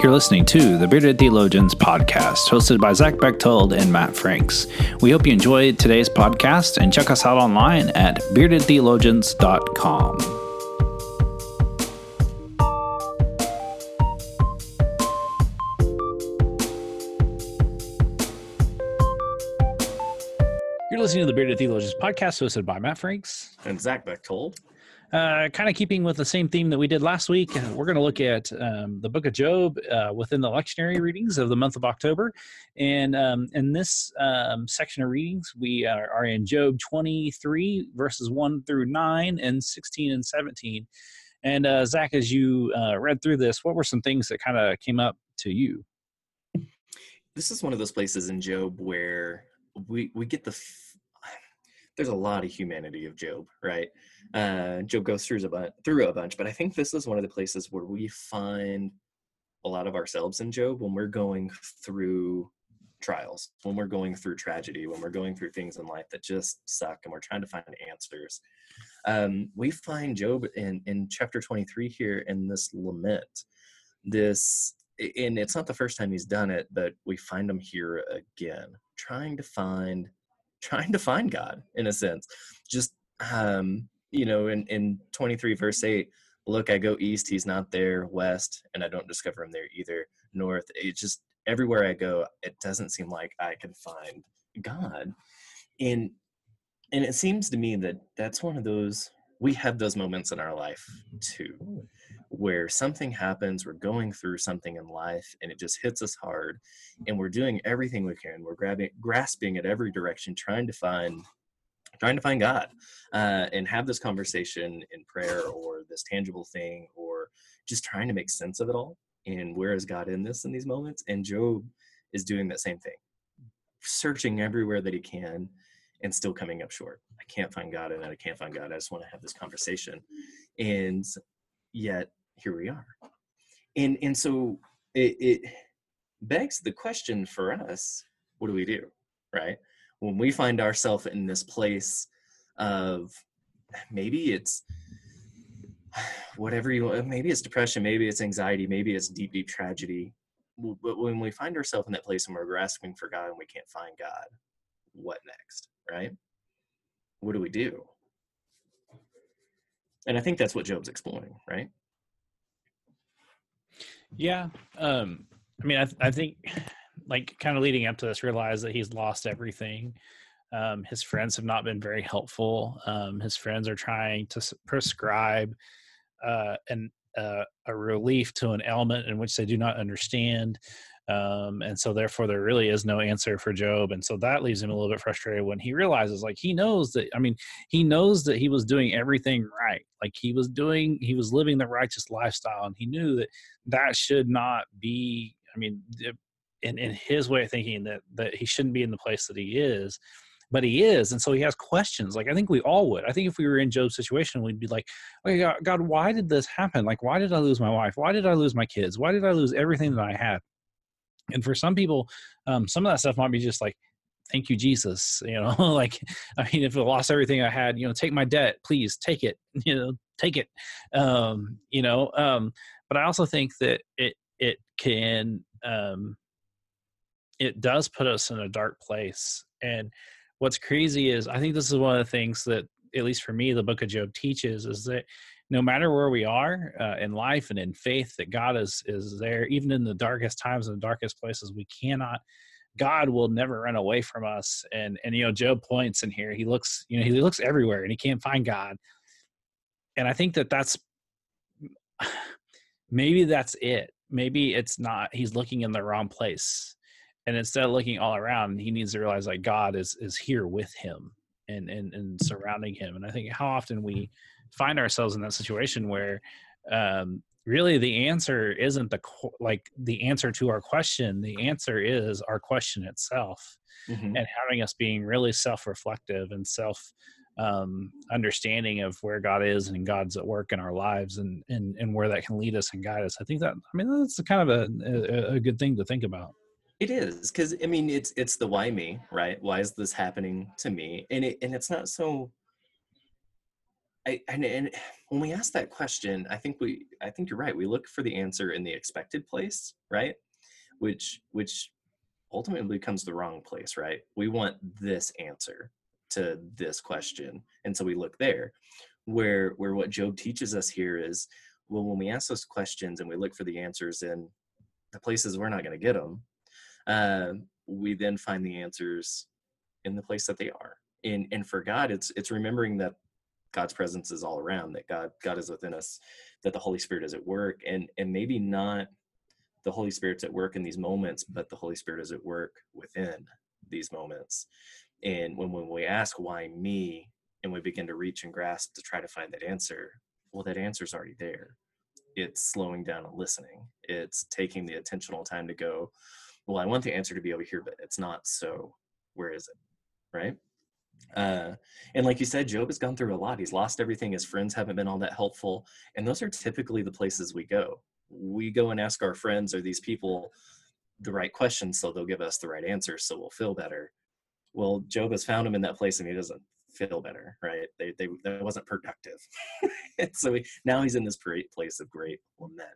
You're listening to the Bearded Theologians podcast, hosted by Zach Bechtold and Matt Franks. We hope you enjoyed today's podcast and check us out online at beardedtheologians.com. You're listening to the Bearded Theologians podcast, hosted by Matt Franks and Zach Bechtold. Uh, kind of keeping with the same theme that we did last week, uh, we're going to look at um, the book of Job uh, within the lectionary readings of the month of October. And um, in this um, section of readings, we are, are, in Job 23, verses 1 through 9, and 16 and 17. And uh, Zach, as you uh, read through this, what were some things that kind of came up to you? This is one of those places in Job where we, we get the there's a lot of humanity of Job, right? Uh, Job goes through a, bunch, through a bunch, but I think this is one of the places where we find a lot of ourselves in Job when we're going through trials, when we're going through tragedy, when we're going through things in life that just suck and we're trying to find answers. Um, we find Job in, in chapter 23 here in this lament, this, and it's not the first time he's done it, but we find him here again, trying to find trying to find God in a sense. Just um, you know, in, in 23 verse 8, look, I go east, he's not there, west, and I don't discover him there either, north. It's just everywhere I go, it doesn't seem like I can find God. And and it seems to me that that's one of those we have those moments in our life too where something happens we're going through something in life and it just hits us hard and we're doing everything we can we're grabbing grasping at every direction trying to find trying to find god uh, and have this conversation in prayer or this tangible thing or just trying to make sense of it all and where is god in this in these moments? And job is doing that same thing searching everywhere that he can and still coming up short. I can't find god and i can't find god i just want to have this conversation and yet here we are. And and so it, it begs the question for us what do we do right? When we find ourselves in this place of maybe it's whatever you maybe it's depression maybe it's anxiety maybe it's deep deep tragedy but when we find ourselves in that place and we're grasping for god and we can't find god what next right? What do we do? And i think that's what job's exploring right yeah. Um, I mean, I, th- I think like kind of leading up to this, realize that he's lost everything. Um, his friends have not been very helpful. Um, his friends are trying to s- prescribe uh, an, uh, a relief to an ailment in which they do not understand. Um, and so therefore there really is no answer for Job. And so that leaves him a little bit frustrated when he realizes like he knows that, I mean, he knows that he was doing everything right. Like he was doing, he was living the righteous lifestyle and he knew that that should not be, I mean, in, in his way of thinking that, that he shouldn't be in the place that he is but he is and so he has questions like i think we all would i think if we were in job's situation we'd be like okay god, god why did this happen like why did i lose my wife why did i lose my kids why did i lose everything that i had and for some people um, some of that stuff might be just like thank you jesus you know like i mean if i lost everything i had you know take my debt please take it you know take it um you know um but i also think that it it can um it does put us in a dark place and what's crazy is i think this is one of the things that at least for me the book of job teaches is that no matter where we are uh, in life and in faith that god is is there even in the darkest times and the darkest places we cannot god will never run away from us. And and you know job points in here he looks you know he looks everywhere and he can't find god. And i think that that's maybe that's it. Maybe it's not he's looking in the wrong place. And instead of looking all around he needs to realize like god is is here with him and and, and surrounding him and i think how often we find ourselves in that situation where um, really the answer isn't the like the answer to our question the answer is our question itself mm-hmm. and having us being really self-reflective and self um, understanding of where God is and God's at work in our lives and, and and where that can lead us and guide us. I think that I mean that's kind of a a, a good thing to think about. It is because I mean it's it's the why me right? Why is this happening to me? And it and it's not so I, and, and when we ask that question, I think we, I think you're right. We look for the answer in the expected place, right? Which, which ultimately becomes the wrong place, right? We want this answer to this question, and so we look there. Where, where what Job teaches us here is, well, when we ask those questions and we look for the answers in the places we're not going to get them, uh, we then find the answers in the place that they are. And and for God, it's it's remembering that God's presence is all around, that God God is within us, that the Holy Spirit is at work, and and maybe not the Holy Spirit's at work in these moments, but the Holy Spirit is at work within these moments. And when when we ask why me, and we begin to reach and grasp to try to find that answer, well, that answer's already there. It's slowing down and listening. It's taking the intentional time to go, well, I want the answer to be over here, but it's not. So where is it? Right. Uh, and like you said, Job has gone through a lot. He's lost everything. His friends haven't been all that helpful. And those are typically the places we go. We go and ask our friends or these people the right questions so they'll give us the right answer so we'll feel better. Well, Job has found him in that place and he doesn't feel better, right? They, they, that wasn't productive. so he, now he's in this great place of great lament.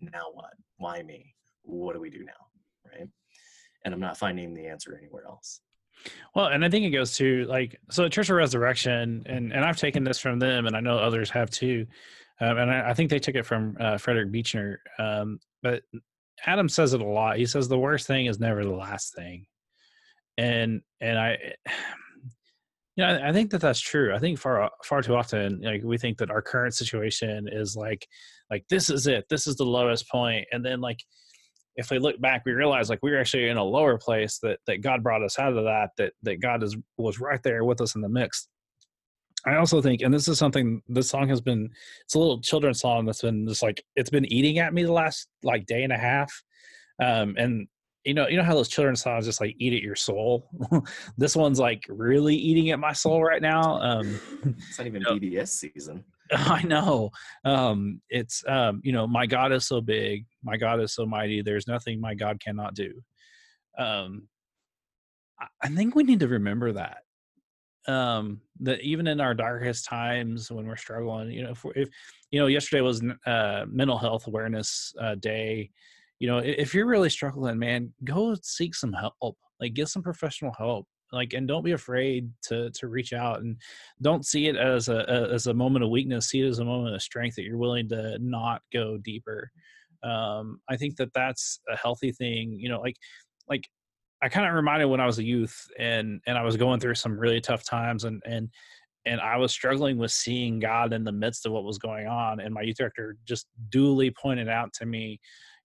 Now what? Why me? What do we do now? Right? And I'm not finding the answer anywhere else. Well, and I think it goes to like so the Church of Resurrection, and and I've taken this from them, and I know others have too, um, and I, I, think they took it from uh, Frederick Buechner. Um, but Adam says it a lot. He says the worst thing is never the last thing, and and I, you know, I think that that's true. I think far far too often, like we think that our current situation is like like this is it, this is the lowest point, and then like if we look back, we realize like we were actually in a lower place that that God brought us out of that, that that God is was right there with us in the mix. I also think, and this is something this song has been it's a little children's song that's been just like it's been eating at me the last like day and a half. Um and you know, you know how those children's songs just like eat at your soul. this one's like really eating at my soul right now. Um, it's not even you know, VBS season. I know. Um, it's um, you know, my God is so big, my God is so mighty. There's nothing my God cannot do. Um, I think we need to remember that. Um, that even in our darkest times when we're struggling, you know, if, if you know, yesterday was uh, mental health awareness uh, day. You know, if you're really struggling, man, go seek some help. Like, get some professional help like and don't be afraid to to reach out and don't see it as a, as a moment of weakness see it as a moment of strength that you're willing to not go deeper. Um i think that that's a healthy thing you know like like i kind of reminded when i was a youth and and i was going through some really tough times and and and i was struggling with seeing god in the midst of what was going on and my youth director just duly pointed out to me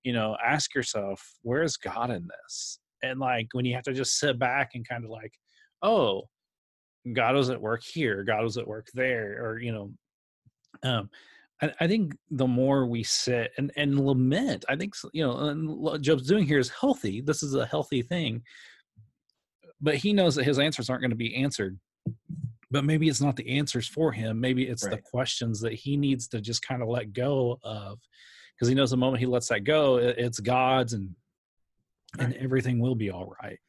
you know ask yourself where's god in this and like when you have to just sit back and kind of like oh god was at work here god was at work there or you know um I, I think the more we sit and and lament i think you know and what job's doing here is healthy this is a healthy thing but he knows that his answers aren't going to be answered but maybe it's not the answers for him maybe it's right. the questions that he needs to just kind of let go of because he knows the moment he lets that go it's god's and and everything will be all right.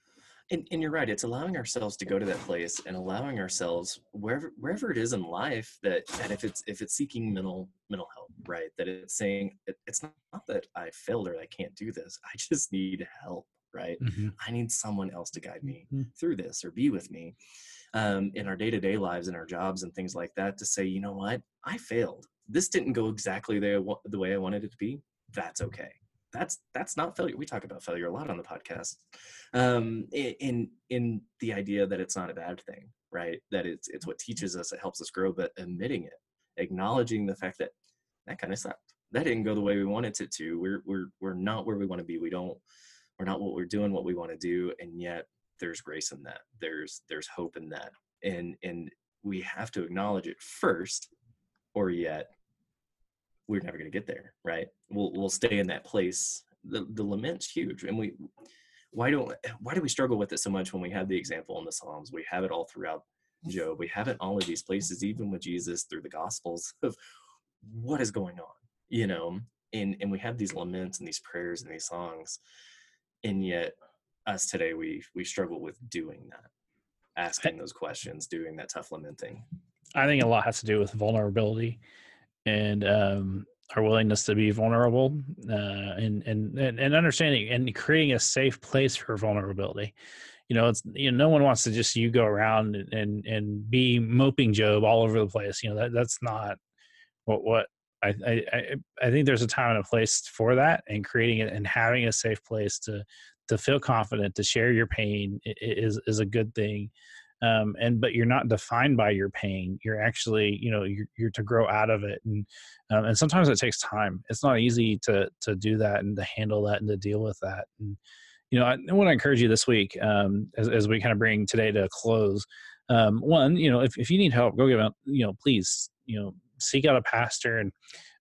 And, and, you're right. It's allowing ourselves to go to that place and allowing ourselves wherever wherever it is in life that that if it's if it's seeking mental mental help right? That it's saying it, it's not, not that I failed or I can't do this. I just need help, right? Mm-hmm. I need someone else to guide me mm-hmm. through this or be with me um, in our day to day lives, and our jobs, and things like that. To say, you know what, I failed. This didn't go exactly the the way I wanted it to be. That's okay that's that's not failure. We talk about failure a lot on the podcast. Um, in in the idea that it's not a bad thing, right? That it's it's what teaches us, it helps us grow, but admitting it, acknowledging the fact that that kind of sucked. That didn't go the way we wanted it to. We're we're we're not where we want to be. We don't we're not what we're doing, what we want to do, and yet there's grace in that. There's there's hope in that. And and we have to acknowledge it first, or yet we're never going to get there, right? We'll we'll stay in that place. The the lament's huge, and we why don't why do we struggle with it so much when we have the example in the Psalms? We have it all throughout Job. We have it all of these places, even with Jesus through the Gospels of what is going on, you know. And and we have these laments and these prayers and these songs, and yet us today we we struggle with doing that, asking those questions, doing that tough lamenting. I think a lot has to do with vulnerability and um, our willingness to be vulnerable uh, and, and and understanding and creating a safe place for vulnerability. You know, it's you know, no one wants to just you go around and and be moping Job all over the place. You know, that that's not what what I I I think there's a time and a place for that, and creating it and having a safe place to to feel confident to share your pain is is a good thing um, and but you're not defined by your pain you're actually you know you're, you're to grow out of it and um, and sometimes it takes time it's not easy to to do that and to handle that and to deal with that and you know i, I want to encourage you this week um, as, as we kind of bring today to a close um, one you know if, if you need help go give out you know please you know seek out a pastor and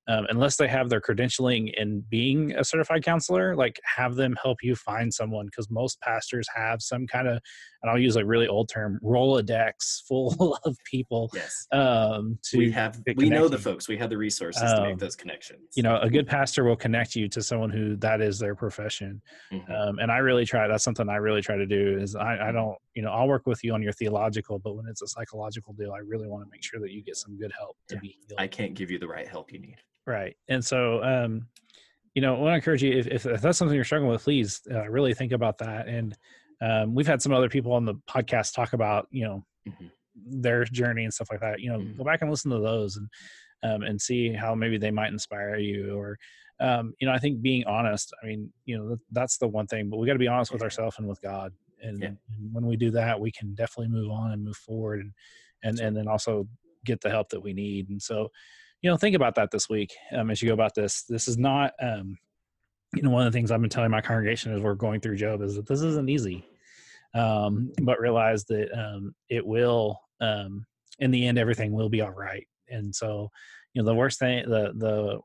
um, unless they have their credentialing in being a certified counselor, like have them help you find someone because most pastors have some kind of, and I'll use a really old term, Rolodex full of people. Yes. Um, to we have, we know the folks, we have the resources um, to make um, those connections. You know, a good pastor will connect you to someone who that is their profession. Mm-hmm. Um, and I really try, that's something I really try to do is I, I mm-hmm. don't, you know, I'll work with you on your theological, but when it's a psychological deal, I really want to make sure that you get some good help to yeah. be healed. I can't give you the right help you need. Right. And so, um, you know, I want to encourage you if, if, if that's something you're struggling with, please uh, really think about that. And um, we've had some other people on the podcast talk about, you know, mm-hmm. their journey and stuff like that. You know, mm-hmm. go back and listen to those and um, and see how maybe they might inspire you. Or, um, you know, I think being honest. I mean, you know, that's the one thing. But we got to be honest with ourselves and with God. And, yeah. and, when we do that, we can definitely move on and move forward, and and and then also get the help that we need. And so, you know think about that this week um, as you go about this this is not um, you know one of the things i've been telling my congregation as we're going through job is that this isn't easy um, but realize that um, it will um, in the end everything will be all right and so you know the worst thing the the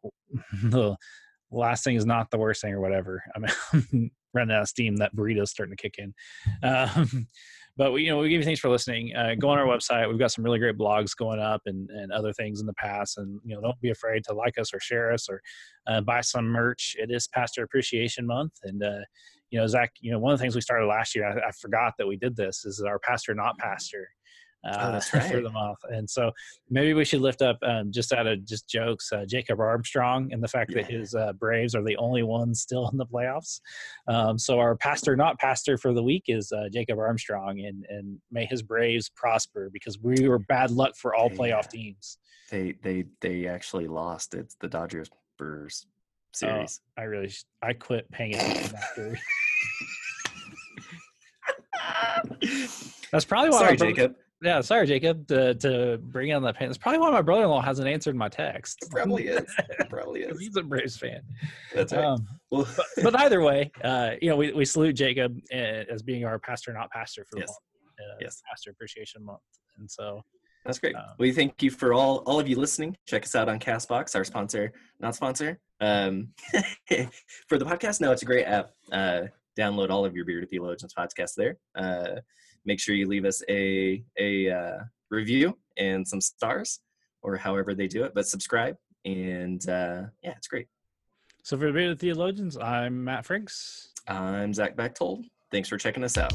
the last thing is not the worst thing or whatever i mean running out of steam that burrito's starting to kick in um, but we, you know, we give you thanks for listening. Uh, go on our website. We've got some really great blogs going up and, and other things in the past. And, you know, don't be afraid to like us or share us or uh, buy some merch. It is Pastor Appreciation Month. And, uh, you know, Zach, you know, one of the things we started last year, I, I forgot that we did this is our pastor, not pastor oh, uh, oh, right. for the month. And so maybe we should lift up um, just out of just jokes, uh, Jacob Armstrong and the fact yeah. that his uh, Braves are the only ones still in the playoffs. Um, so our pastor, not pastor for the week, is uh, Jacob Armstrong, and and may his Braves prosper because we were bad luck for all playoff teams. They they they actually lost. It's the Dodgers Brewers oh. I really I quit paying attention after. That's probably why. Sorry, Jacob. Yeah, sorry, Jacob, to, to bring on that pain. That's probably why my brother in law hasn't answered my text. It probably is. It probably is. He's a Braves fan. That's right. Um, well, but, but, either way, uh, you know, we, we salute Jacob uh, as being our pastor, not pastor for the yes. month. Uh, yes. Pastor Appreciation Month. And so that's great. Um, we thank you for all all of you listening. Check us out on Castbox, our sponsor, not sponsor. Um, for the podcast, no, it's a great app. Uh, download all of your Bearded Theologians podcasts there. Uh, make sure you leave us a a uh, review and some stars or however they do it but subscribe and uh, yeah it's great so for the theologians i'm matt franks i'm zach bechtold thanks for checking us out